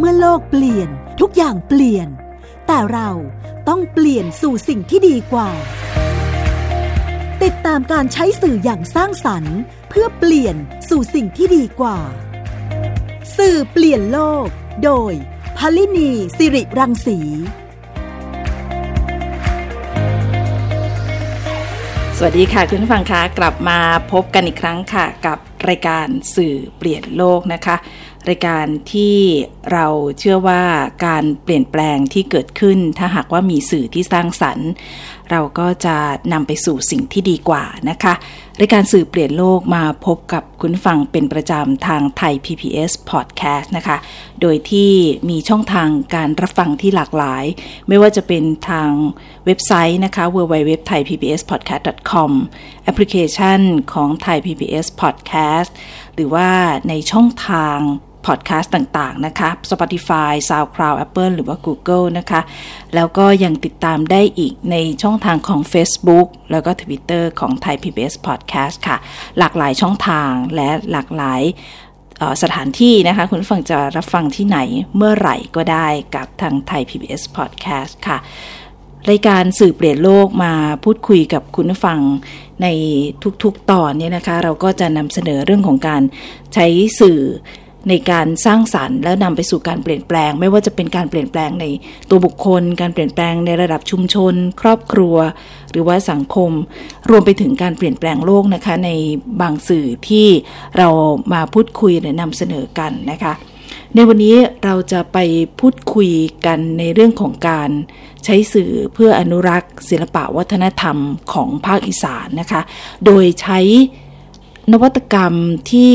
เมื่อโลกเปลี่ยนทุกอย่างเปลี่ยน แต่เราต้องเปลี่ยนสู่สิ่งที่ดีกว่า ติดตามการใช้สื่ออย่างสร้างสรรค์ เพื่อเปลี่ยนสู่สิ่งที่ดีกว่า สื่อเปลี่ยนโลก โดยพลินีสิริรังสีสวัสดีค่ะคุณผู้ฟังคะกลับมาพบกันอีกครั้งค่ะ กับรายการสื่อเปลี่ยนโลกนะคะ รายการที่ เราเชื่อว่าการเปลี่ยนแปลงที่เกิดขึ้น ถ้าหากว่ามีสื่อที่สร้างสรรค์ เราก็จะนำไปสู่สิ่งที่ดีกว่านะคะรายการสื่อเปลี่ยนโลกมาพบกับคุณฟังเป็นประจำทางไทย PPS Podcast นะคะ โดยที่มีช่องทางการรับฟังที่หลากหลาย ไม่ว่าจะเป็นทางเว็บไซต์นะคะ www.thaipbspodcast.com แอปพลิเคชันของ Thai PBS Podcast หรือว่าในช่องทางพอดแคสต์ต่าง ๆ นะคะ Spotify, SoundCloud, Apple หรือว่า Google นะคะ แล้วก็ยังติดตามได้อีกในช่องทางของ Facebook แล้วก็ Twitter ของ Thai PBS Podcast ค่ะ หลากหลายช่องทางและหลากหลายสถานที่นะคะ คุณฟังจะรับฟังที่ไหนเมื่อไหร่ก็ได้กับทางไทย PBS Podcast ค่ะ รายการสื่อเปลี่ยนโลกมาพูดคุยกับคุณฟังในทุกๆตอนเนี่ยนะคะ เราก็จะนำเสนอเรื่องของการใช้สื่อ ในการสร้างสารรค์แล้วนำไปสู่การเปลี่ยนแปลง ไม่ว่าจะเป็นการเปลี่ยนแปลงในตัวบุคคล การเปลี่ยนแปลงในระดับชุมชน ครอบครัว หรือว่าสังคม รวมไปถึงการเปลี่ยนแปลงโลกนะคะ ในบางสื่อที่เรามาพูดคุยหรือนำเสนอกันนะคะ ในวันนี้เราจะไปพูดคุยกันในเรื่องของการใช้สื่อเพื่ออนุรักษ์ ศิลปะวัฒนธรรมของภาคอีสานนะคะ โดยใช้นวัตกรรมที่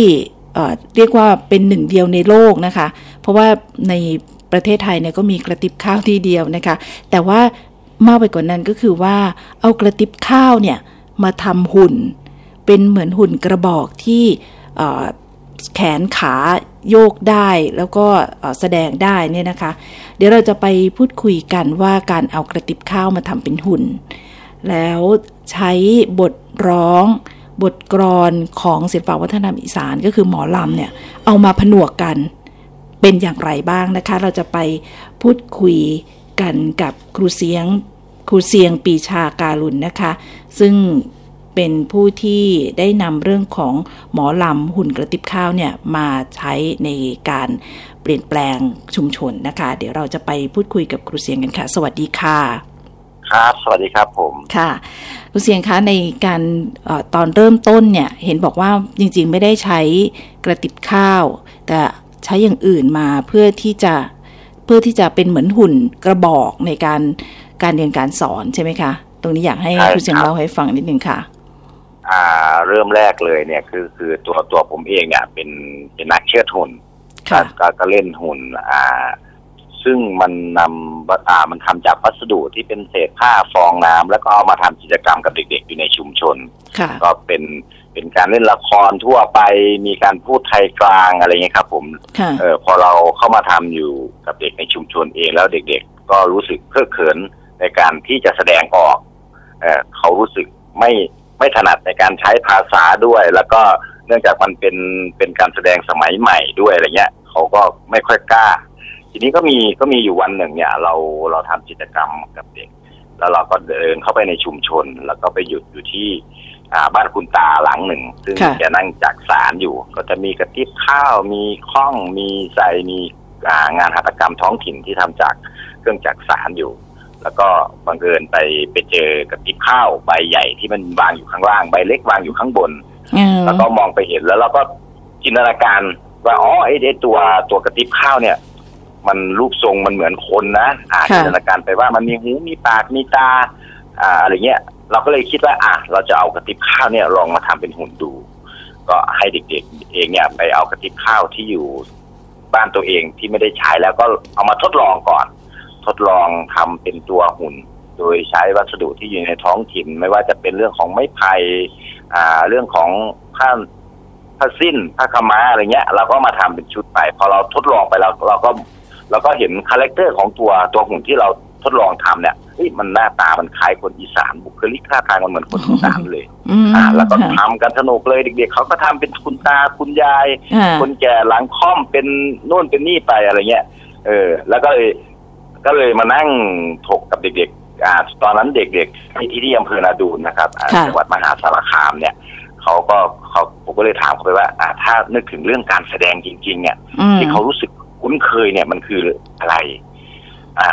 เรียกว่าเป็นหนึ่งเดียวในโลกนะคะ เพราะว่าในประเทศไทยเนี่ยก็มีกระติบข้าวที่เดียวนะคะ แต่ว่ามากไปกว่านั้นก็คือว่าเอากระติบข้าวเนี่ยมาทำหุ่น เป็นเหมือนหุ่นกระบอกที่แขนขาโยกได้แล้วก็แสดงได้เนี่ยนะคะ เดี๋ยวเราจะไปพูดคุยกันว่าการเอากระติบข้าวมาทำเป็นหุ่น แล้วใช้บทร้อง บทกรอนของศิลปวัฒนธรรมอีสานก็คือหมอลำเนี่ย เอามาผนวกกันเป็นอย่างไรบ้างนะคะ เราจะไปพูดคุยกันกับครูเสียงครูเสียงปีชาการุณนะคะ ซึ่งเป็นผู้ที่ได้นำเรื่องของหมอลำหุ่นกระติบข้าวเนี่ย มาใช้ในการเปลี่ยนแปลงชุมชนนะคะ เดี๋ยวเราจะไปพูดคุยกับครูเสียงกันค่ะ สวัสดีค่ะ ครับ สวัสดีครับผมค่ะคุณเสียงคะในการอตอนเริ่มต้นเนี่ย เห็นบอกว่าจริงๆ ไม่ได้ใช้กระติบข้าว แต่ใช้อย่างอื่นมาเพื่อที่จะเพื่อที่จะเป็นเหมือนหุ่นกระบอกในการการเรียนการสอนใช่ไหมคะ ตรงนี้อยากให้คุณเสียงเล่าให้ฟังนิดนึงค่ะอ่าเริ่มแรกเลยเนี่ยคือคือตัวตัวผมเองเนี่ยเป็นเป็นนักเชื่อทุนก็ก็เล่นหุ่นอ่า ซึ่งมันนำวัามันทำจากวัสดุที่เป็นเศษผ้าฟองน้ำแล้วก็เอามาทำกิจกรรมกับเด็กๆอยู่ในชุมชน ก็เป็นเป็นการเล่นละครทั่วไปมีการพูดไทยกลางอะไรเงี้ยครับ ผมเออพอเราเข้ามาทำอยู่กับเด็กในชุมชนเองแล้วเด็กๆ ก็รู้สึกเพลิดเพลินในการที่จะแสดงออกเออเขารู้สึกไม่ไม่ถนัดในการใช้ภาษาด้วย แล้วก็เนื่องจากมันเป็นเป็นการแสดงสมัยใหม่ด้วยอะไรเงี้ย เขาก็ไม่ค่อยกล้า ทีนี้ก็มีก็มีอยู่วันหนึ่งเนี่ย เราเราทำกิจกรรมกับเด็ก แล้วเราก็เดินเข้าไปในชุมชน แล้วก็ไปหยุดอยู่ที่บ้านคุณตาหลังหนึ่ง ซึ่งแกนั่งจักสารอยู่ ก็จะมีกระติบข้าวมีข้องมีใส่มีงานหัตถกรรมท้องถิ่นที่ทำจากเครื่องจักสารอยู่ แล้วก็บังเอิญไปไปเจอกระติบข้าวใบใหญ่ที่มันวางอยู่ข้างล่างใบเล็กวางอยู่ข้างบนแล้วก็มองไปเห็นแล้วเราก็จินตนาการว่าอ๋อไอ้ตัวตัวกระติบข้าวเนี่ย มันรูปทรงมันเหมือนคนนะอ่าจินตนาการไปว่ามันมีหูมีปากมีตาอ่าอะไรเงี้ย เราก็เลยคิดว่า อะเราจะเอากระติบข้าวเนี่ยลองมาทำเป็นหุ่นดู ก็ให้เด็กๆเองเนี่ยไปเอากระติบข้าวที่อยู่บ้านตัวเองที่ไม่ได้ใช้แล้วก็เอามาทดลองก่อน ทดลองทำเป็นตัวหุ่น โดยใช้วัสดุที่อยู่ในท้องถิ่น ไม่ว่าจะเป็นเรื่องของไม้ไผ่อ่า เรื่องของผ้าผ้าซิ่นผ้าขาวม้าอะไรเงี้ย เราก็มาทำเป็นชุดไปพอเราทดลองไปเราเราก็ แล้วก็เห็น character ของตัวตัวหุ่นที่เราทดลองทำเนี่ยเฮ้ยมันหน้าตามันคล้ายคนอีสานบุคลิกท่าทางมันเหมือนคนอีสานเลยอ่า แล้วก็ทำกันสนุกเลยเด็ก ๆเขาก็ทำเป็นคุณตาคุณยาย คนแก่หลังค่อมเป็นโน่นเป็นนี่ไปอะไรเงี้ยเออ แล้วก็เลยก็เลยมานั่งถกกับเด็กๆอ่าตอนนั้นเด็กๆที่ที่อำเภอนาดูนนะครับอ่าค่ะจังหวัดมหาสารคามเนี่ยเขาก็เขาผมก็เลยถามเขาไปว่า อ่า ถ้านึกถึงเรื่องการแสดงจริง ๆ เนี่ยอืมที่เขารู้สึกคุ้ นเคยเนี่ยมันคืออะไร อ่า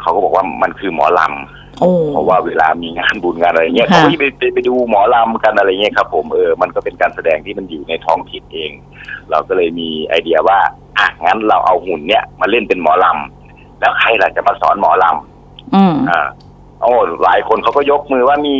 เขาก็บอกว่ามันคือหมอลำโอ้เพราะว่าเวลามีงานบุญงานอะไรเงี้ยค่ะเขาก็จะไปไปไปดูหมอลำกันอะไรเงี้ยครับ ผมเออมันก็เป็นการแสดงที่มันอยู่ในท้องถิ่นเอง เราก็เลยมีไอเดียว่าอะงั้นเราเอาหุ่นเนี่ยมาเล่นเป็นหมอลำแล้วใครล่ะจะมาสอนหมอลำอืมอ่าโอ้หลายคนเขาก็ยกมือว่ามี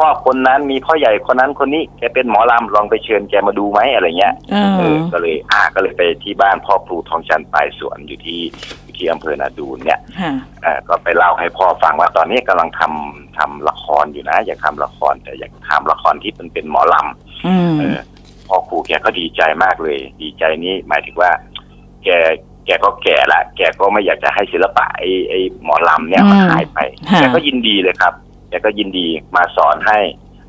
พ่อคนนั้นมีพ่อใหญ่คนนั้นคนนี้แกเป็นหมอลำลองไปเชิญแกมาดูไหมอะไรเงี้ยอ่าเออก็เลยอ่าก็เลยไปที่บ้านพ่อครูทองจันทร์ปลายสวนอยู่ที่อยู่ที่อำเภอนาดูนเนี่ยค่ะเอ่อก็ไปเล่าให้พ่อฟังว่าตอนนี้กำลังทำทำละครอยู่นะ อยากทำละครแต่อยากทำละครที่มันเป็นหมอลอืมำเออพ่อครูแกก็ดีใจมากเลย ดีใจนี้หมายถึงว่า แกแกก็แก่ละแกก็ไม่อยากจะให้ศิลปะไอ้ไอ้หมอลำเนี่ยมันอืมหายไปค่ะแกก็ยินดีเลยครับ แกก็ยินดีมาสอนให้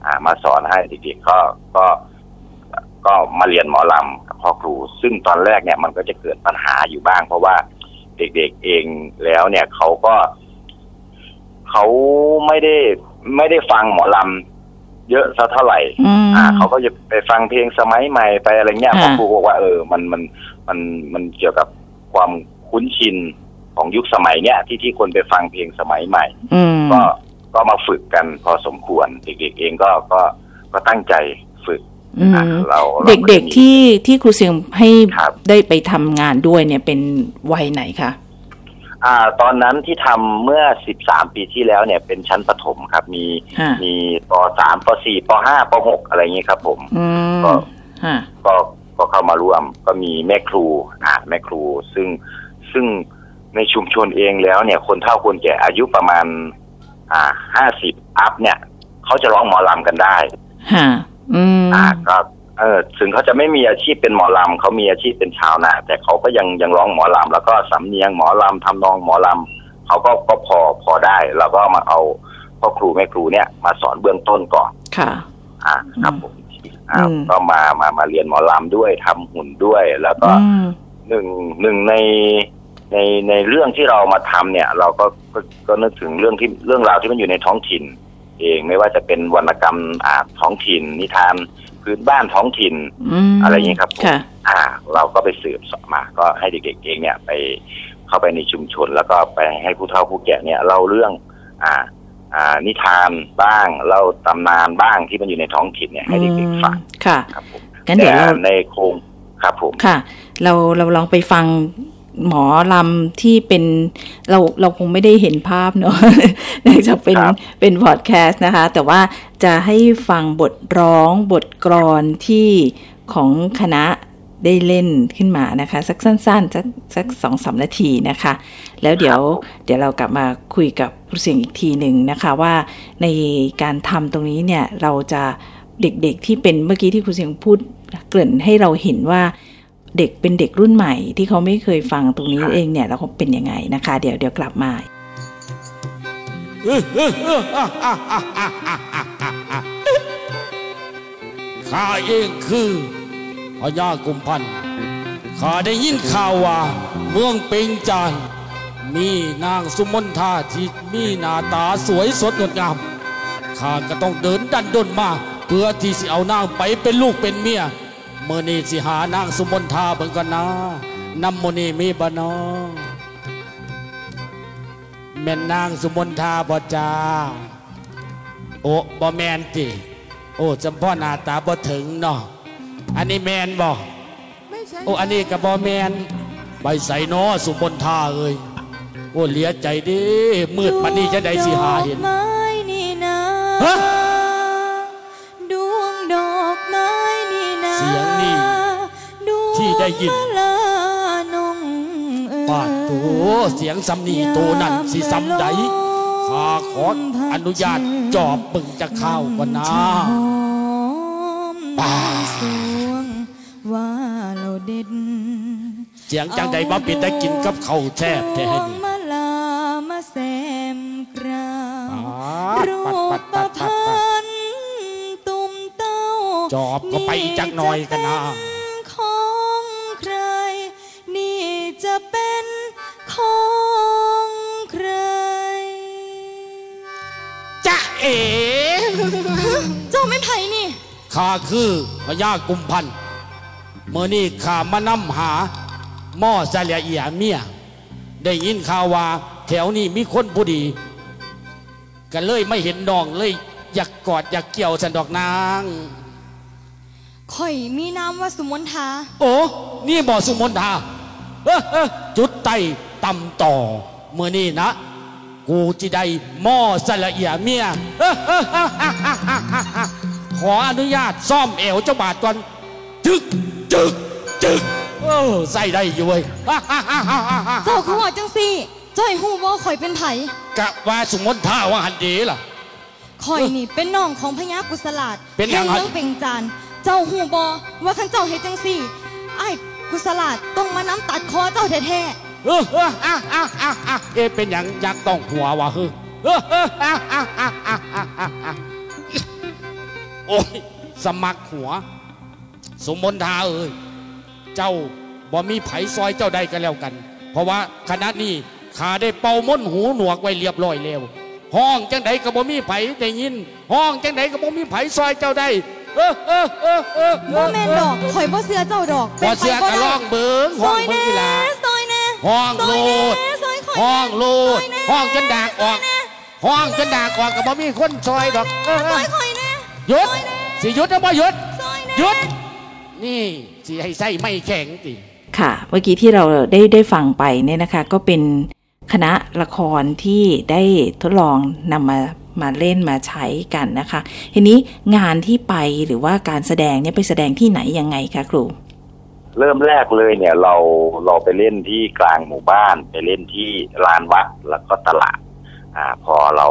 อ่ามาสอนให้เด็กๆก็ก็ก็มาเรียนหมอลำกับพ่อครู ซึ่งตอนแรกเนี่ยมันก็จะเกิดปัญหาอยู่บ้าง เพราะว่าเด็กๆเองแล้วเนี่ยเขาก็เขาไม่ได้ไม่ได้ฟังหมอลำเยอะสักเท่าไหร่อืมอ่า เขาก็จะไปฟังเพลงสมัยใหม่ไปอะไรเงี้ยค่ะพ่อครูบอกว่าเออมันมันมันมันเกี่ยวกับความคุ้นชินของยุคสมัยเนี้ยที่ที่คนไปฟังเพลงสมัยใหม่อืมก็ ก็มาฝึกกันพอสมควร เด็กๆเองก็ก็ก็ตั้งใจฝึกอืมอะเราราเด็กๆที่ที่ครูเสียงให้ครับได้ไปทำงานด้วยเนี่ยเป็นวัยไหนคะอ่า ตอนนั้นที่ทำเมื่อ13ปีที่แล้วเนี่ยเป็นชั้นประถมครับ มีฮะมีป .3 ป .4 ป .5 ป .6 อะไรอย่างนี้ครับ ผมอืมก็ฮะก็ก็เข้ามาร่วม ก็มีแม่ครูอ่าแม่ครู ซึ่งซึ่งในชุมชนเองแล้วเนี่ย คนเฒ่าคนแก่อายุประมาณ อ่าห้าสิบอัพเนี่ยเขาจะร้องหมอลำกันได้ฮะอืมอ่าก็เออถึงเขาจะไม่มีอาชีพเป็นหมอลำเขามีอาชีพเป็นชาวนาแต่เขาก็ยังยังร้องหมอลำแล้วก็สำเนียงหมอลำทำนองหมอลำเขาก็ก็พอพอได้เราก็มาเอาพ่อครูแม่ครูเนี่ยมาสอนเบื้องต้นก่อนค่ะ อ่าครับผมอ่าอืมก็มามามาเรียนหมอลำด้วยทำหุ่นด้วย แล้วก็อืมหนึ่งหนึ่งใน ในในเรื่องที่เรามาทำเนี่ย เราก็ก็ก็นึกถึงเรื่องที่เรื่องราวที่มันอยู่ในท้องถิ่น เองไม่ว่าจะเป็นวรรณกรรมอ่าท้องถิ่น นิทานพื้นบ้านท้องถิ่นมอะไรอย่างนี้ครับผมค่ะอ่า เราก็ไปสืบเสอบมา ก็ให้เด็กๆเองเนี่ยไปเข้าไปในชุมชน แล้วก็ไปให้ผู้เฒ่าผู้แก่เนี่ยเล่าเรื่อง อ่า อ่า นิทานบ้างเล่าตำนานบ้างที่มันอยู่ในท้องถิ่นเนี่ยให้เด็กๆฟังค่ะครับผมงั้นเดี๋ยวเราแต่ในโครงครับผมค่ะ เราเราลองไปฟัง หมอลำที่เป็นเราเราคงไม่ได้เห็นภาพเนอะเนื่องจากเป็นครับเป็นพอดแคสต์นะคะ แต่ว่าจะให้ฟังบทร้องบทกรอนที่ของคณะได้เล่นขึ้นมานะคะ สักสั้นๆ สักสักสองสามนาทีนะคะ แล้วเดี๋ยวเดี๋ยวเรากลับมาคุยกับครูเสียงอีกทีหนึ่งนะคะว่าในการทำตรงนี้เนี่ยเราจะเด็กๆที่เป็นเมื่อกี้ที่ครูเสียงพูดเกริ่นให้เราเห็นว่า เด็กเป็นเด็กรุ่นใหม่ที่เขาไม่เคยฟังตรงนี้เองเนี่ยแล้วเขาเป็นยังไงนะคะ เดี๋ยวเดี๋ยวกลับมาข้าเองคือพญากุมพันข้าได้ยินข่าวว่า เมืองเปงจานมีนางสุมนทาที่มีหน้าตาสวยสดงดงามข้าก็ต้องเดินดันดนมา เพื่อที่สิเอานางไปเป็นลูกเป็นเมีย เมื่อนี้สิหานางสุมนทาเบิ่งกันนะนำโมอนีมีบานอแม่นนางสุมนทาบ่จ้าโอ้บ่แมนติ โอ้จำพ่อหน้าตาบ่ถึงเนาะอันนี้แมนบ่ไม่ใช่โอ้อันนี้ก็บ่แมนใบใส่นอสุบนท่าเอ้ยโอ้เหลียใจเดิมืดปันนี้จะได้สิหาเห็นดอกไม้นี่นะ ได้ยินมะลานงเอ่ยปาดโตเสียงสำนีโตนั่นสิสำใดข้าขออนุญาตจอบเบิ่งจะเข้าวก่อนนะหอมป่าสวงว่าเราเด็ดเสียงจังใดบ่ปิดได้กินกับข้าวแซ่บแท้ให้นี่ดวงมะลามาแซมกราวปัดรูปัดปปัดปัดปัดปัดพันธ์ตุ่มเต้าจอบก็ไปอีกจักหน่อยกันนะ เอ๋เจ้าไม่นไผนี่ข้าคือพญากุมพันธ์เมื่อนี้ข้ามานำหาหม้อซาเลียเอียเมีย ได้ยินข่าวว่า แถวนี้มีคนผู้ดีก็เลยไม่เห็นน้องเลยอยากกอดอยากเกี่ยวสันดอกนางข่อยมีนามว่าสุมนทา โอ้นี่บ่อสุมนทาเอ้อเอ้อจุดไต่ต่ำต่อเมื่อนี้นะ กูจิได้หม้อสละเอียเมียเอ้อเอ้อเอ้อเอ้อเอ้อเอ้อเอ้อขออนุญาตซ่อมเอวเจ้าบาทก่อนจึกจึกจึกเออใส่ได้อยู่เว้ยเจ้าคือว่าจังซี่เจ้าให้ฮู้ว่าข่อยเป็นไผกะว่าสุมนทาว่าหันดีล่ะข่อยนี่เป็นน้องของพญากุศลาดเป็นหยังแห่เมืองเป่งจานเจ้าฮู้บ่ว่าคันเจ้าเฮ็ดจังซี่ไอ้ายกุศลาดต้องมาน้ำตัดคอเจ้าแท้ เออเอออะอะอะอะเอเป็นอย่างอยักต้องหัววะเฮ้อเออเอออะอะอะอะอะอะอะโอ้ยสมัครหัว สมมนทาเอ้ยเจ้าบ่มีไผซอยเจ้าได้กันแล้วกัน เพราะว่าคณะนี้ข้าได้เป่าม้นหูหนวกไว้เรียบร้อยแล้วห้องจังใดก็บ่มีไผได้ยิน ห้องจังใดก็บ่มีไผซอยเจ้าได้เออเออเออเออๆบ่แม่นดอกข่อยบ่เชื่อเจ้าดอกบ่เสือไปกะล่องเบิงซห้องยเบิแน่งกีฬาซอยแน่ ห้องซโลอยแน่ดซอยข่อยห้องโลดซยแน่ห้องจนดากออกซยแน่ห้องจนดากออกกับบ่มีคนซอยดอกเออซอยข่อยแน่หยุดสิหยุดนะบ่หยุดซอยแน่หยุด นี่สิให้ใส่ไม่แข็งติค่ะเมื่อกี้ที่เราได้ได้ฟังไปเนี่ยนะคะ ก็เป็นคณะละครที่ได้ทดลองนำมามาเล่นมาใช้กันนะคะ ทีนี้งานที่ไปหรือว่าการแสดงเนี่ยไปแสดงที่ไหนยังไงคะครู เริ่มแรกเลยเนี่ยเราเราไปเล่นที่กลางหมู่บ้าน ไปเล่นที่ลานวัดแล้วก็ตลาดอ่าพอเรา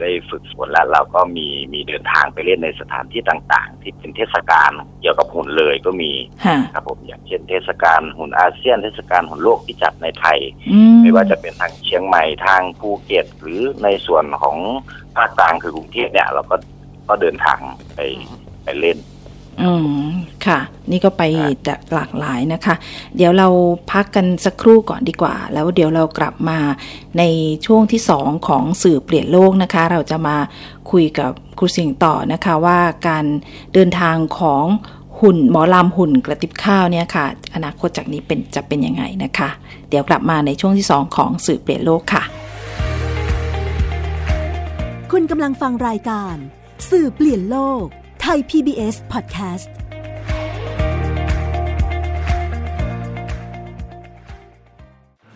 ได้ฝึกฝนแล้ว เราก็มีมีเดินทางไปเล่นในสถานที่ต่างๆ ที่เป็นเทศกาลเกี่ยวกับหุ่นเลยก็มีค่ะครับผมอย่างเช่นเทศกาลหุ่นอาเซียน เทศกาลหุ่นโลกที่จัดในไทยอืมไม่ว่าจะเป็นทางเชียงใหม่ทางภูเก็ต หรือในส่วนของภาคกลางคือกรุงเทพเนี่ย เราก็ก็เดินทางไปไปเล่น อืมค่ะ นี่ก็ไปจากหลากหลายนะคะ เดี๋ยวเราพักกันสักครู่ก่อนดีกว่า แล้วเดี๋ยวเรากลับมาในช่วงที่สองของสื่อเปลี่ยนโลกนะคะ เราจะมาคุยกับครูสิงห์ต่อนะคะว่าการเดินทางของหุ่นหมอลำหุ่นกระติบข้าวเนี่ยค่ะ อนาคตจากนี้เป็นจะเป็นยังไงนะคะ เดี๋ยวกลับมาในช่วงที่สองของสื่อเปลี่ยนโลกค่ะ คุณกำลังฟังรายการ สื่อเปลี่ยนโลก ไทย PBS Podcast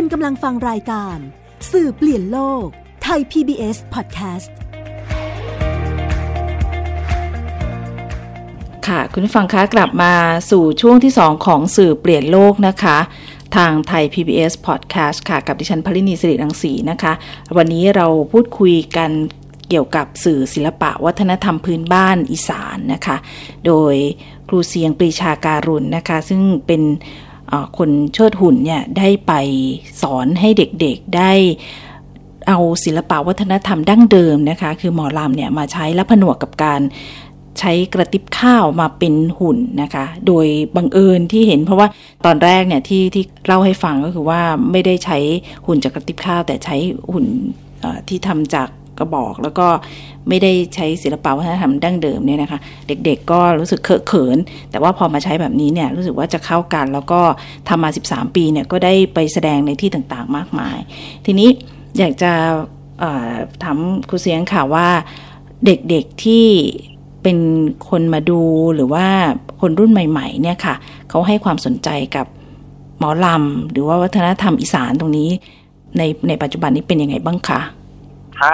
คุณกำลังฟังรายการ สื่อเปลี่ยนโลก ไทย PBS Podcast ค่ะ คุณฟังคะกลับมาสู่ช่วงที่ 2 ของสื่อเปลี่ยนโลกนะคะ ทางไทย PBS Podcast ค่ะ กับดิฉันพลินีสิริรังสีนะคะ วันนี้เราพูดคุยกันเกี่ยวกับสื่อศิลปะวัฒนธรรมพื้นบ้านอีสานนะคะ โดยครูเสียงปรีชาการุณนะคะ ซึ่งเป็น คนเชิดหุ่นเนี่ยได้ไปสอนให้เด็กๆได้เอาศิลปะวัฒนธรรมดั้งเดิมนะคะ คือหมอลำเนี่ยมาใช้และผนวกกับการใช้กระติบข้าวมาเป็นหุ่นนะคะ โดยบังเอิญที่เห็นเพราะว่าตอนแรกเนี่ยที่ที่เล่าให้ฟังก็คือว่าไม่ได้ใช้หุ่นจากกระติบข้าว แต่ใช้หุ่นที่ทำจาก กระบอก แล้วก็ไม่ได้ใช้ศิลปะวัฒนธรรมดั้งเดิมเนี่ยนะคะ เด็กๆก็รู้สึกเคอะเขิน แต่ว่าพอมาใช้แบบนี้เนี่ยรู้สึกว่าจะเข้ากัน แล้วก็ทำมา 13 ปีเนี่ยก็ได้ไปแสดงในที่ต่างๆ มากมาย ทีนี้อยากจะถามครูเสียงค่ะว่าเด็กๆที่เป็นคนมาดูหรือว่าคนรุ่นใหม่ ๆ เนี่ยค่ะเขาให้ความสนใจกับหมอลำหรือว่าวัฒนธรรมอีสานตรงนี้ ในในปัจจุบันนี้เป็นยังไงบ้างคะถ้า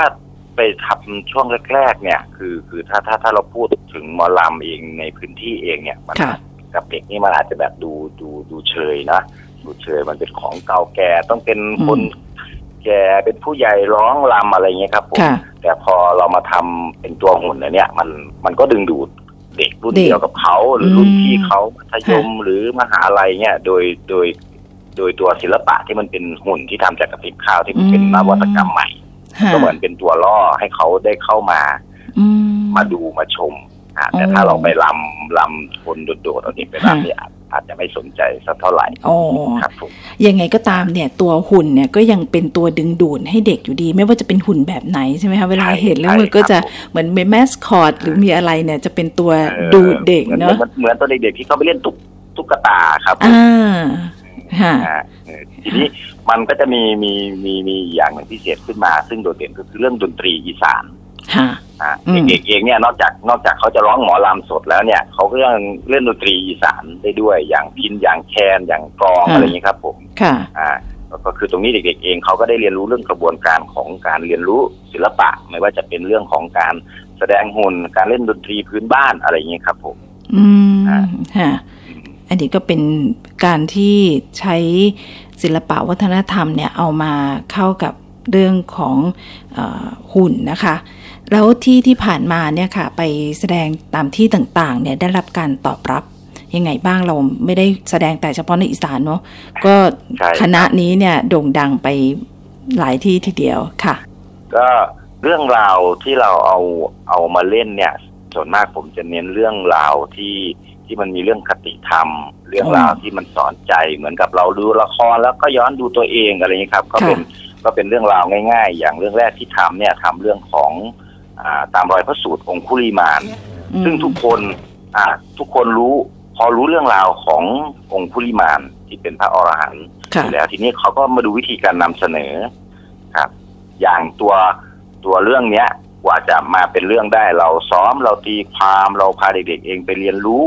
ไปทำช่วงแรกๆเนี่ย คือคือถ้าถ้าถ้าเราพูดถึงหมอลำเองในพื้นที่เองเนี่ยมันค่ะกับเด็กนี่มันอาจจะแบบดูดูดูเชยนะสูตรเชยมันเป็นของเก่าแก่ต้องเป็นคนแก่เป็นผู้ใหญ่ร้องรำอะไรเงี้ยครับผมค่ะแต่พอเรามาทำเป็นตัวหุ่นอันเนี่ย มันมันก็ดึงดูดเด็กรุ่นเด็กเดียวกับเขาหรือรุ่นอืมพี่เขามัธยมค่ะหรือมหาลัยเนี่ยโดยโดยโดยตัวศิลปะที่มันเป็นหุ่นที่ทำจากกระติบข้าวที่มันเป็นนวัตกรรมใหม่ค่ะ ก็เหมือนเป็นตัวล่อให้เขาได้เข้ามาอืมมาดูมาชมอะแต่อ๋อถ้าเราไปลำลำคนโดดๆเอานี่ไปลำเนี่ยอาจอาจจะไม่สนใจสักเท่าไหร่อ๋อครับผมยังไงก็ตามเนี่ยตัวหุ่นเนี่ยก็ยังเป็นตัวดึงดูดให้เด็กอยู่ดี ไม่ว่าจะเป็นหุ่นแบบไหนใช่ไหมคะเวลาเห็นแล้วมันก็จะเหมือนเป็นแมสคอตหรือมีอะไรเนี่ยจะเป็นตัวเออดูดเด็กหมือเนาะหมือเหมือนตัวเด็กๆที่เขาไปเล่นตุ๊กตุ๊กตาครับ อ่าค่ะนะฮะเออทีนี้มันก็จะมีมีมีมีอย่างหนึ่งพิเศษขึ้นมา ซึ่งโดดเด่นก็คือเรื่องดนตรีอีสานค่ะอะอืมเด็กๆเองเนี่ยนอกจากนอกจากเขาจะร้องหมอลำสดแล้วเนี่ยเขาก็ยังเล่นดนตรีอีสานได้ด้วยอย่างพินอย่างแคนอย่างกลองอะไรอย่างนี้ยครับผมค่ะอ่าก็คือตรงนี้เด็กๆเองเขาก็ได้เรียนรู้เรื่องกระบวนการของการเรียนรู้ศิลปะ ไม่ว่าจะเป็นเรื่องของการแสดงหุ่นการเล่นดนตรีพื้นบ้านอะไรอย่างนี้ยครับผม อืมอ่าค่ะ อันนี้ก็เป็นการที่ใช้ศิลปะวัฒนธรรมเนี่ยเอามาเข้ากับเรื่องของอหุ่นนะคะ แล้วที่ที่ผ่านมาเนี่ยค่ะไปแสดงตามที่ต่างๆเนี่ยได้รับการตอบรับยังไงบ้างเราไม่ได้แสดงแต่เฉพาะในอีสานเนาะก็คณะนี้เนี่ยโด่งดังไปหลายที่ทีเดียวค่ะ ก็เรื่องราวที่เราเอาเอามาเล่นเนี่ย ส่วนมากผมจะเน้นเรื่องราวที่ ที่มันมีเรื่องคติธรรม เรื่องราวที่มันสอนใจเหมือนกับเราดูละครแล้วก็ย้อนดูตัวเองอะไรอย่างนี้ครับ ก็เป็นก็เป็นเรื่องราวง่าย ๆ อย่างเรื่องแรกที่ทำเนี่ยทำเรื่องของอ่าตามรอยพระสูตรองคุลีมานอืมซึ่งทุกคนอ่าทุกคนรู้พอรู้เรื่องราวขององคุลิมานที่เป็นพระอรหันต์ค่ะอยู่แล้วทีนี้เขาก็มาดูวิธีการนำเสนอครับ อย่างตัวตัวเรื่องเนี้ยกว่าจะมาเป็นเรื่องได้เราซ้อมเราตีความเราพาเด็กๆเองไปเรียนรู้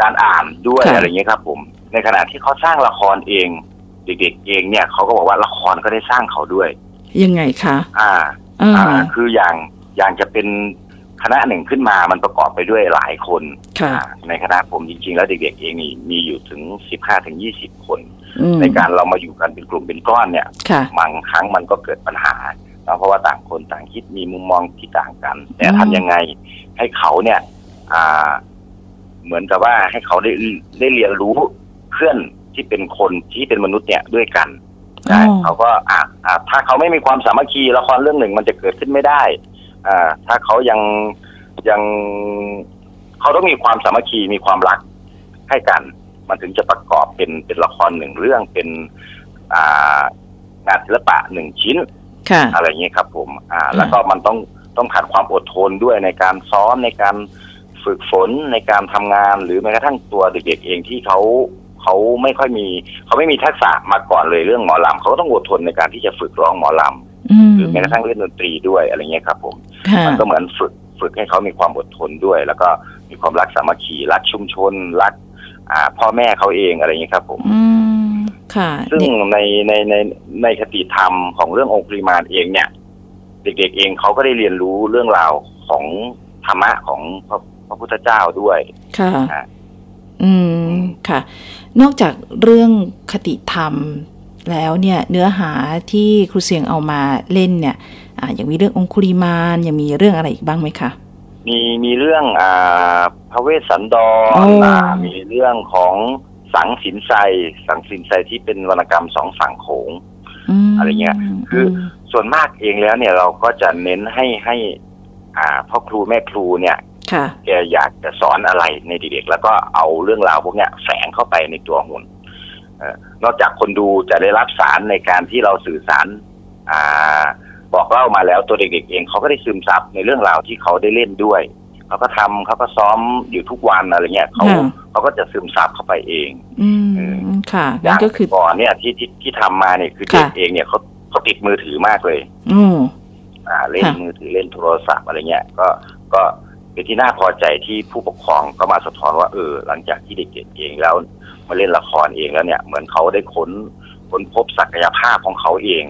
การอ่านด้วยค่ะอะไรอย่างเงี้ยครับ ผม ในขณะที่เขาสร้างละครเอง เด็กๆเองเนี่ยเขาก็บอกว่าละครก็ได้สร้างเขาด้วย ยังไงคะ อ่า อ่าอ่าคืออย่างอย่างจะเป็นคณะหนึ่งขึ้นมามันประกอบไปด้วยหลายคนค่ะอ่าในคณะผมจริงๆ แล้วเด็กๆเองนี่มีอยู่ถึงสิบห้าถึงยี่สิบคนอืมในการเรามาอยู่กันเป็นกลุ่มเป็นก้อนเนี่ยค่ะบางครั้งมันก็เกิดปัญหาเนอะเพราะว่าต่างคนต่างคิดมีมุมมองที่ต่างกัน แต่อืมทำยังไงให้เขาเนี่ยอ่า เหมือนกับว่าให้เขาได้ได้เรียนรู้เพื่อนที่เป็นคนที่เป็นมนุษย์เนี่ยด้วยกันใช่อ๋อเขาก็อ่าอ่าถ้าเขาไม่มีความสามัคคีละครเรื่องหนึ่งมันจะเกิดขึ้นไม่ได้ อ่า ถ้าเขายังยังเขาต้องมีความสามัคคีมีความรักให้กัน มันถึงจะประกอบเป็นเป็นละครหนึ่งเรื่องเป็นอ่างานศิลปะหนึ่งชิ้นค่ะอะไรอย่างเงี้ยครับ ผม อ่า แล้วก็มันต้องต้องขาดความอดทนด้วยในการซ้อมในการ ฝึกฝนในการทำงาน หรือแม้กระทั่งตัวเด็กๆเองที่เขาเขาไม่ค่อยมี เขาไม่มีทักษะมาก่อนเลยเรื่องหมอลำเขาก็ต้องอดทนในการที่จะฝึกร้องหมอลอืมำหรือแม้กระทั่งเล่นดนตรีด้วยอะไรเงี้ยครับผมค่ะมันก็เหมือนฝึกฝึกให้เขามีความอดทนด้วย แล้วก็มีความรักสามัคคีรักชุมชนรักอ่าพ่อแม่เขาเองอะไรเงี้ยครับผมอืมค่ะซึ่งนี่ในในในในคติธรรมของเรื่ององค์ปริมาณเองเนี่ย เด็กๆเองเขาก็ได้เรียนรู้เรื่องราวของธรรมะของพระ พระพุทธเจ้าด้วยค่ะอ่าอืมค่ะ นอกจากเรื่องคติธรรมแล้วเนี่ยเนื้อหาที่ครูเสียงเอามาเล่นเนี่ยอ่ายังมีเรื่ององคุลิมานยังมีเรื่องอะไรอีกบ้างไหมคะมีมีเรื่องอ่าพระเวสสันดรอ๋ออ่ามีเรื่องของสังสินไซสังสินไซที่เป็นวรรณกรรมสองฝั่งโขงมอะไรเงี้ย คือมส่วนมากเองแล้วเนี่ยเราก็จะเน้นให้ให้ อ่าพ่อครูแม่ครูเนี่ยค่ะ แกอยากจะสอนอะไรในเด็กๆแล้วก็เอาเรื่องราวพวกเนี้ยแฝงเข้าไปในตัวหุ่นเอ่อนอกจากคนดูจะได้รับสารในการที่เราสื่อสารอ่าบอกเล่ามาแล้วตัวเด็กๆเองเขาก็ได้ซึมซับในเรื่องราวที่เขาได้เล่นด้วยเขาก็ทำเขาก็ซ้อมอยู่ทุกวันอะไรเงี้ยเขาค่ะเขาก็จะซึมซับเข้าไปเอง อืมเออค่ะอนั่ย่านงก็คือก่อนเนี่ยที่ที่ที่ทำมาเนี่ยคือเด็กค่ะเองเนี่ยเขาเขาติดมือถือมากเลย อืมอ่า เล่นค่ะมือถือเล่นโทรศัพท์อะไรเงี้ยก็ก็ เป็นที่น่าพอใจที่ผู้ปกครองก็มาสะท้อนว่าเออ หลังจากที่เด็กๆเองแล้วมาเล่นละครเองแล้วเนี่ย เหมือนเขาได้ค้นค้นพบศักยภาพของเขาเอง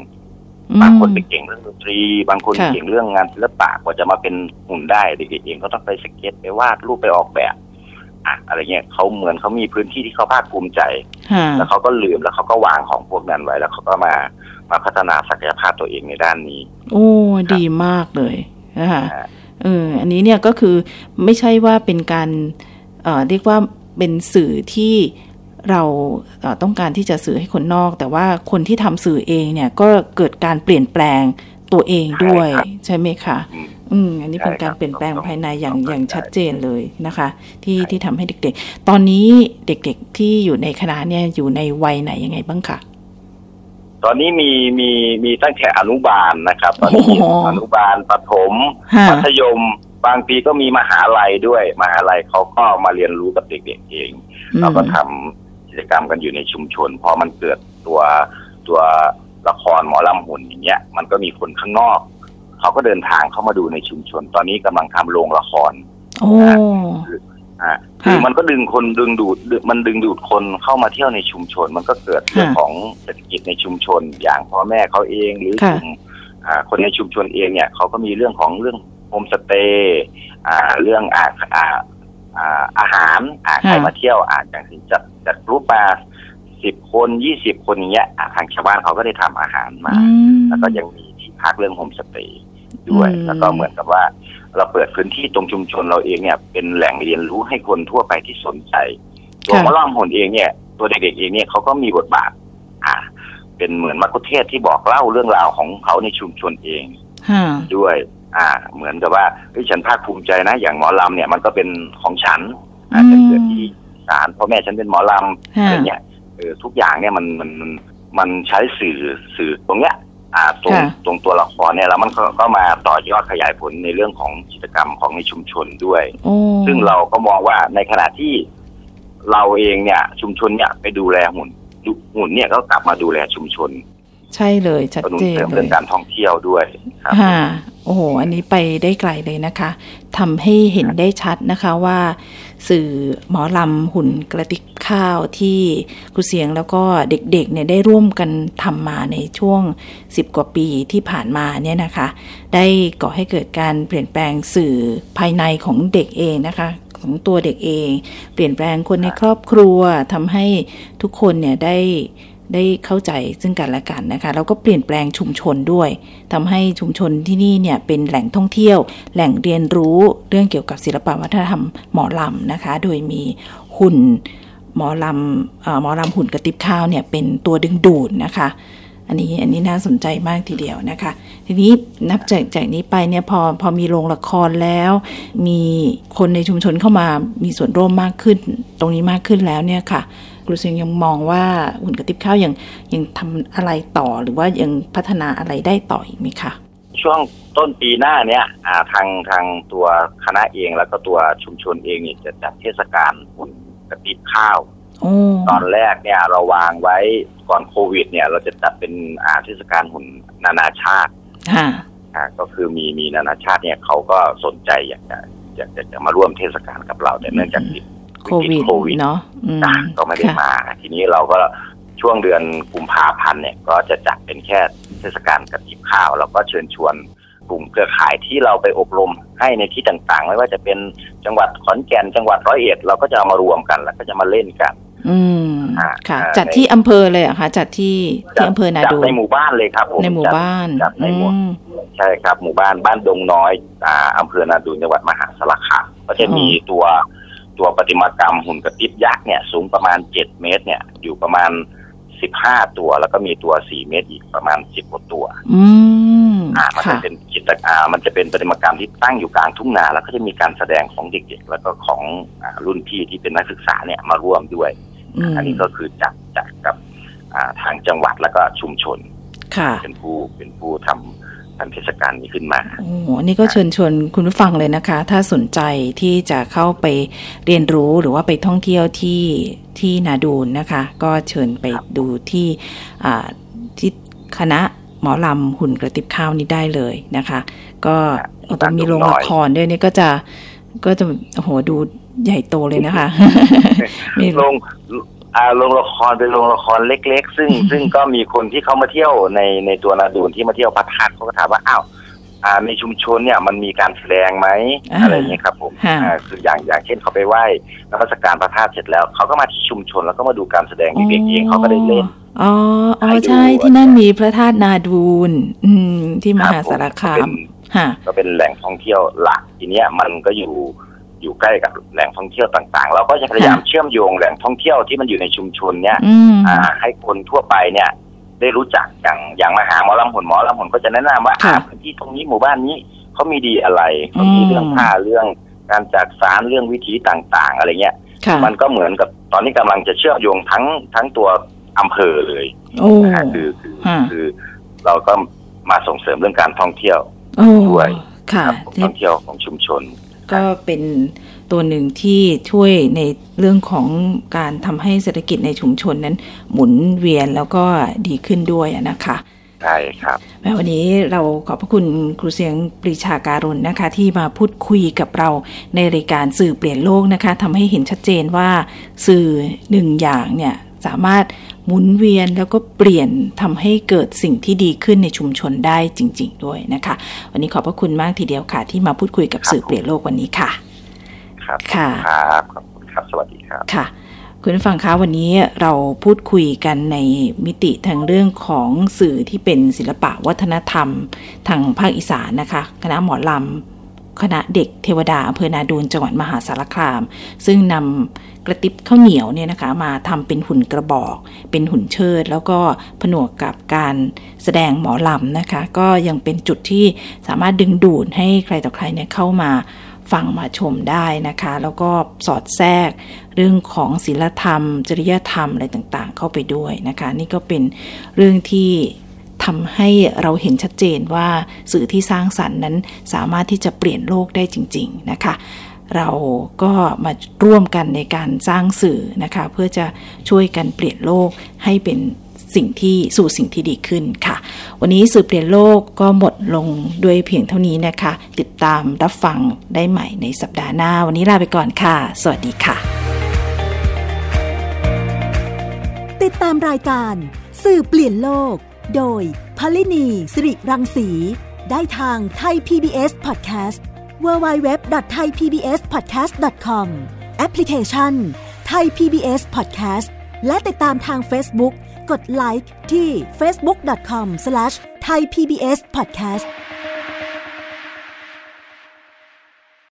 บางคนไปเก่งเรื่องดนตรี บางคนค่ะเก่งเรื่องงานศิลปะกว่าจะมาเป็นหุ่นได้เด็กๆเองก็ต้องไปสเก็ตไปวาดรูปไปออกแบบอะอะไรเงี้ยเขาเหมือนเขามีพื้นที่ที่เขาภาคภูมิใจฮะแล้วเขาก็ลืมแล้วเขาก็วางของพวกนั้นไว้แล้วเขาก็มามาพัฒนาศักยภาพตัวเองในด้านนี้ โอ้ดีมากเลยนะคะอ่า เอออันนี้เนี่ยก็คือไม่ใช่ว่าเป็นการเอ่อเรียกว่าเป็นสื่อที่เราเอ่อต้องการที่จะสื่อให้คนนอก แต่ว่าคนที่ทำสื่อเองเนี่ยก็เกิดการเปลี่ยนแปลงตัวเองด้วย ใช่ครับใช่ไหมคะอืมอืมอันนี้เป็นใช่ครับการเปลี่ยนแปลงต้องภายในอย่างต้องอย่างเข้าใจชัดเจนเลยนะคะ ที่ใช่ที่ทำให้เด็กๆ ตอนนี้เด็กๆที่อยู่ในคณะเนี่ยอยู่ในวัยไหนยังไงบ้างคะ ตอนนี้มีมีมีตั้งแต่อนุบาลนะครับ ตอนนี้มีโอ้โหอนุบาลประถมฮะมัธยมบางปีก็มีมหาลัยด้วย มหาลัยเขาก็มาเรียนรู้กับเด็กๆเอง เราก็ทำกิจกรรมกันอยู่ในชุมชน พอมันเกิดตัวตัวละครหมอลำหุ่นอย่างเงี้ย มันก็มีคนข้างนอกเขาก็เดินทางเข้ามาดูในชุมชน ตอนนี้กำลังทำโรงละคร โอ้อ่าคือมันก็ดึงคนดึงดูดดึงมันดึงดูดคนเข้ามาเที่ยวในชุมชน มันก็เกิดเรื่องค่ะของเศรษฐกิจในชุมชน อย่างพ่อแม่เขาเองหรือค่ะกลุ่มอ่าคนในชุมชนเองเนี่ยเขาก็มีเรื่องของเรื่องโฮมสเตย์อ่าเรื่องอ่าอ่าอ่าอาหารอ่าใครมาเที่ยวอ่าอย่างที่จัดจัดกรุ๊ปมาสิบคนยี่สิบคนอย่างเงี้ยอ่าทางชาวบ้านเขาก็ได้ทำอาหารมาอืมแล้วก็ยังมีที่พักเรื่องโฮมสเตย์ ด้วยอืมแล้วก็เหมือนกับว่า เราเปิดพื้นที่ตรงชุมชนเราเองเนี่ยเป็นแหล่งเรียนรู้ให้คนทั่วไปที่สนใจ ตัวค่ะมะล่อมหนเองเนี่ย ตัวเด็กๆเองเนี่ยเขาก็มีบทบาท อ่า เป็นเหมือนมัคคุเทศก์ที่บอกเล่าเรื่องราวของเขาในชุมชนเองฮะด้วย อ่า เหมือนกับว่าเฮ้ยฉันภาคภูมิใจนะ อย่างหมอลำเนี่ยมันก็เป็นของฉันอาจจะเกิดที่อีสารพ่อแม่ฉันเป็นหมอลำฮะอะไรเงี้ยเออทุกอย่างเนี่ยมันมันมันมันใช้สื่อสื่อตรงเนี้ยอ่า ตรงค่ะตรงตัวละครเนี่ยแล้วมันก็ก็มาต่อยอดขยายผลในเรื่องของกิจกรรมของในชุมชนด้วยโอ้ซึ่งเราก็มองว่าในขณะที่เราเองเนี่ย ชุมชนเนี่ยไปดูแลหุ่นดูหุ่นเนี่ยก็กลับมาดูแลชุมชน ใช่เลยชัดกระนุนเจนเสริมเลเรื่ยองการท่องเที่ยวด้วยครับค่ะโอ้โห อันนี้ไปได้ไกลเลยนะคะทำให้เห็นได้ชัดนะคะว่า สื่อหมอลำหุ่นกระติกข้าวที่ครูเสียงแล้วก็เด็กๆเนี่ยได้ร่วมกันทำมาในช่วง 10 กว่าปีที่ผ่านมาเนี่ยนะคะ ได้ก่อให้เกิดการเปลี่ยนแปลงสื่อภายในของเด็กเองนะคะของตัวเด็กเอง เปลี่ยนแปลงคนในครอบครัวทำให้ทุกคนเนี่ยได้ ได้เข้าใจซึ่งกันและกันนะคะแล้วก็เปลี่ยนแปลงชุมชนด้วยทำให้ชุมชนที่นี่เนี่ยเป็นแหล่งท่องเที่ยว แหล่งเรียนรู้เรื่องเกี่ยวกับศิลปวัฒนธรรมหมอลำนะคะ โดยมีหุ่นหมอลำหมอลำหุ่นกระติบข้าวเนี่ยเป็นตัวดึงดูดนะคะ อันนี้อันนี้น่าสนใจมากทีเดียวนะคะ ทีนี้นับจากจากนี้ไปเนี่ยพอพอมีโรงละครแล้ว มีคนในชุมชนเข้ามามีส่วนร่วมมากขึ้น ตรงนี้มากขึ้นแล้วเนี่ยค่ะ ครูเซียงยังมองว่าหุ่นกระติบข้าวยังยังทำอะไรต่อหรือว่ายังพัฒนาอะไรได้ต่ออีกไหมคะช่วงต้นปีหน้าเนี่ยอ่าทางทางตัวคณะเองแล้วก็ตัวชุมชนเองเนี่ยจะจัดเทศกาลหุ่นกระติบข้าวโอ้ตอนแรกเนี่ยเราวางไว้ก่อนโควิด เนี่ย เราจะจัดเป็นอ่าเทศกาลหุ่นนานาชาติค่ะอ่าก็คือมีมีนานาชาติเนี่ยเขาก็สนใจอยากจะอยากจะจะมาร่วมเทศกาลกับเราแต่เนื่องจากติด โควิดโควิดเนาะอืมอะก็ไม่ได้ค่ะมา ทีนี้เราก็ช่วงเดือนกุมภาพันธ์เนี่ย ก็จะจัดเป็นแค่เทศกาลกระติบข้าวแล้วก็เชิญชวนกลุ่มเครือข่ายที่เราไปอบรมให้ในที่ต่างๆ ไม่ว่าจะเป็นจังหวัดขอนแก่นจังหวัดร้อยเอ็ดเราก็จะเอามารวมกัน แล้วก็จะมาเล่นกัน อืมอ่าค่ะอ่าจัดที่อำเภอเลยเหรอะคะจัดที่ที่อำเภอนาจัดดูในหมู่บ้านเลยครับผมในหมู่บ้านจัดในหมู่อืมใช่ครับ หมู่บ้านบ้านดงน้อยอ่าอำเภอนาดูนจังหวัดมหาสารคามก็จะมีอ๋อตัว ตัวประติมากรรมหุ่นกระติบยักษ์เนี่ยสูงประมาณเจ็ดเมตร เนี่ย อยู่ประมาณสิบห้าตัว แล้วก็มีตัวสี่เมตรอีกประมาณสิบกว่าตัว อืมอ่ามันจะค่ะเป็นกิจอ่ามันจะเป็นประติมากรรมที่ตั้งอยู่กลางทุ่งนา แล้วก็จะมีการแสดงของเด็กๆ แล้วก็ของอ่ารุ่นพี่ที่เป็นนักศึกษาเนี่ยมาร่วมด้วยอืมอันนี้ก็คือจัดจัดกับอ่าทางจังหวัดแล้วก็ชุมชน ค่ะ เป็นผู้เป็นผู้ทำ ทำเทศกาลนี้ขึ้นมาโอ้โหอันนี้ก็เชิญชวนคุณผู้ฟังเลยนะคะ ถ้าสนใจที่จะเข้าไปเรียนรู้หรือว่าไปท่องเที่ยวที่ที่นาดูนนะคะ ก็เชิญไปครับดูที่อ่าที่คณะหมอลำหุ่นกระติบข้าวนี้ได้เลยนะคะ ก็ตอนมีโรงละครด้วยนี่ก็จะก็จะโอ้โหดูใหญ่โตเลยนะคะ มีโรง อ่าโรงละครเป็นโรงละครเล็ก ๆ ซึ่งซึ่งก็มีคนที่เขามาเที่ยวในในตัวนาดูนที่มาเที่ยวพระธาตุเขาก็ถามว่าอ้าวอ่าในชุมชนเนี่ยมันมีการแสดงไหมอ่าอะไรอย่างเงี้ยครับผมค่ะอ่าคืออย่างอย่างเช่นเขาไปไหว้นมัสการพระธาตุเสร็จแล้วเขาก็มาที่ชุมชนแล้วก็มาดูการแสดงเด็กๆเองเขาก็ได้เล่นอ๋ออ๋อให้ดูใช่ที่นั่นมีพระธาตุนาดูนอืมที่มหาครับผมสารคาเป็มนค่ะก็เป็นแหล่งท่องเที่ยวหลักทีเนี้ยมันก็อยู่ อยู่ใกล้กับแหล่งท่องเที่ยวต่างๆ เราก็จะพยายามค่ะเชื่อมโยงแหล่งท่องเที่ยวที่มันอยู่ในชุมชนเนี่ยอืมอ่าให้คนทั่วไปเนี่ย ได้รู้จักอย่างอย่างมาหาหมอลำผลหมอลำผลก็จะแนะนำว่าค่ะอ่าพื้นที่ตรงนี้หมู่บ้านนี้เขามีดีอะไรเขามีอืมเรื่องผ้าเรื่องการจักสารเรื่องวิถีต่างๆ อะไรเงี้ยค่ะมันก็เหมือนกับตอนนี้กำลังจะเชื่อมโยงทั้งทั้งตัวอำเภอเลยโอ้นะฮะคือคือค่ะคือเราก็มาส่งเสริมเรื่องการท่องเที่ยวโอ้ด้วยค่ะครับผมท่องเที่ยวของชุมชน ก็เป็นตัวหนึ่งที่ช่วยในเรื่องของการทำให้เศรษฐกิจในชุมชนนั้น หมุนเวียนแล้วก็ดีขึ้นด้วยอะนะคะใช่ครับแม้วันนี้เราขอบพระคุณครูเสียงปรีชาการุณนะคะ ที่มาพูดคุยกับเราในรายการสื่อเปลี่ยนโลกนะคะทำให้เห็นชัดเจนว่าสื่อหนึ่งอย่างเนี่ยสามารถ หมุนเวียนแล้วก็เปลี่ยนทำให้เกิดสิ่งที่ดีขึ้นในชุมชนได้จริง ๆ ด้วยนะคะ วันนี้ขอบพระคุณมากทีเดียวค่ะ ที่มาพูดคุยกับครับสื่อเปลี่ยนโลกวันนี้ค่ะ ครับค่ะครับขอบคุณครับ สวัสดีครับค่ะคุณผู้ฟังคะวันนี้เราพูดคุยกันในมิติทางเรื่องของสื่อที่เป็นศิลปะวัฒนธรรม ทางภาคอีสานนะคะ คณะหมอลำคณะเด็กเทวดาอำเภอนาดูนจังหวัดมหาสารคาม ซึ่งนำ กระติบข้าวเหนียวเนี่ยนะคะมาทำเป็นหุ่นกระบอก เป็นหุ่นเชิด แล้วก็ผนวกกับการแสดงหมอลำนะคะ ก็ยังเป็นจุดที่สามารถดึงดูดให้ใครต่อใครเนี่ยเข้ามาฟังมาชมได้นะคะ แล้วก็สอดแทรกเรื่องของศีลธรรม จริยธรรมอะไรต่างๆ เข้าไปด้วยนะคะ นี่ก็เป็นเรื่องที่ทำให้เราเห็นชัดเจนว่าสื่อที่สร้างสรรค์นั้นสามารถที่จะเปลี่ยนโลกได้จริง ๆ นะคะ เราก็มาร่วมกันในการสร้างสื่อนะคะ เพื่อจะช่วยกันเปลี่ยนโลกให้เป็นสิ่งที่สู่สิ่งที่ดีขึ้นค่ะ วันนี้สื่อเปลี่ยนโลกก็หมดลงด้วยเพียงเท่านี้นะคะ ติดตามรับฟังได้ใหม่ในสัปดาห์หน้า วันนี้ลาไปก่อนค่ะ สวัสดีค่ะ ติดตามรายการสื่อเปลี่ยนโลก โดยพลินีสิริรังสี ได้ทางไทย PBS Podcast www.thaipbspodcast.com แอปพลิเคชัน Thai PBS Podcast และติดตามทาง Facebook กดไลค์ที่ facebook.com/thaipbspodcast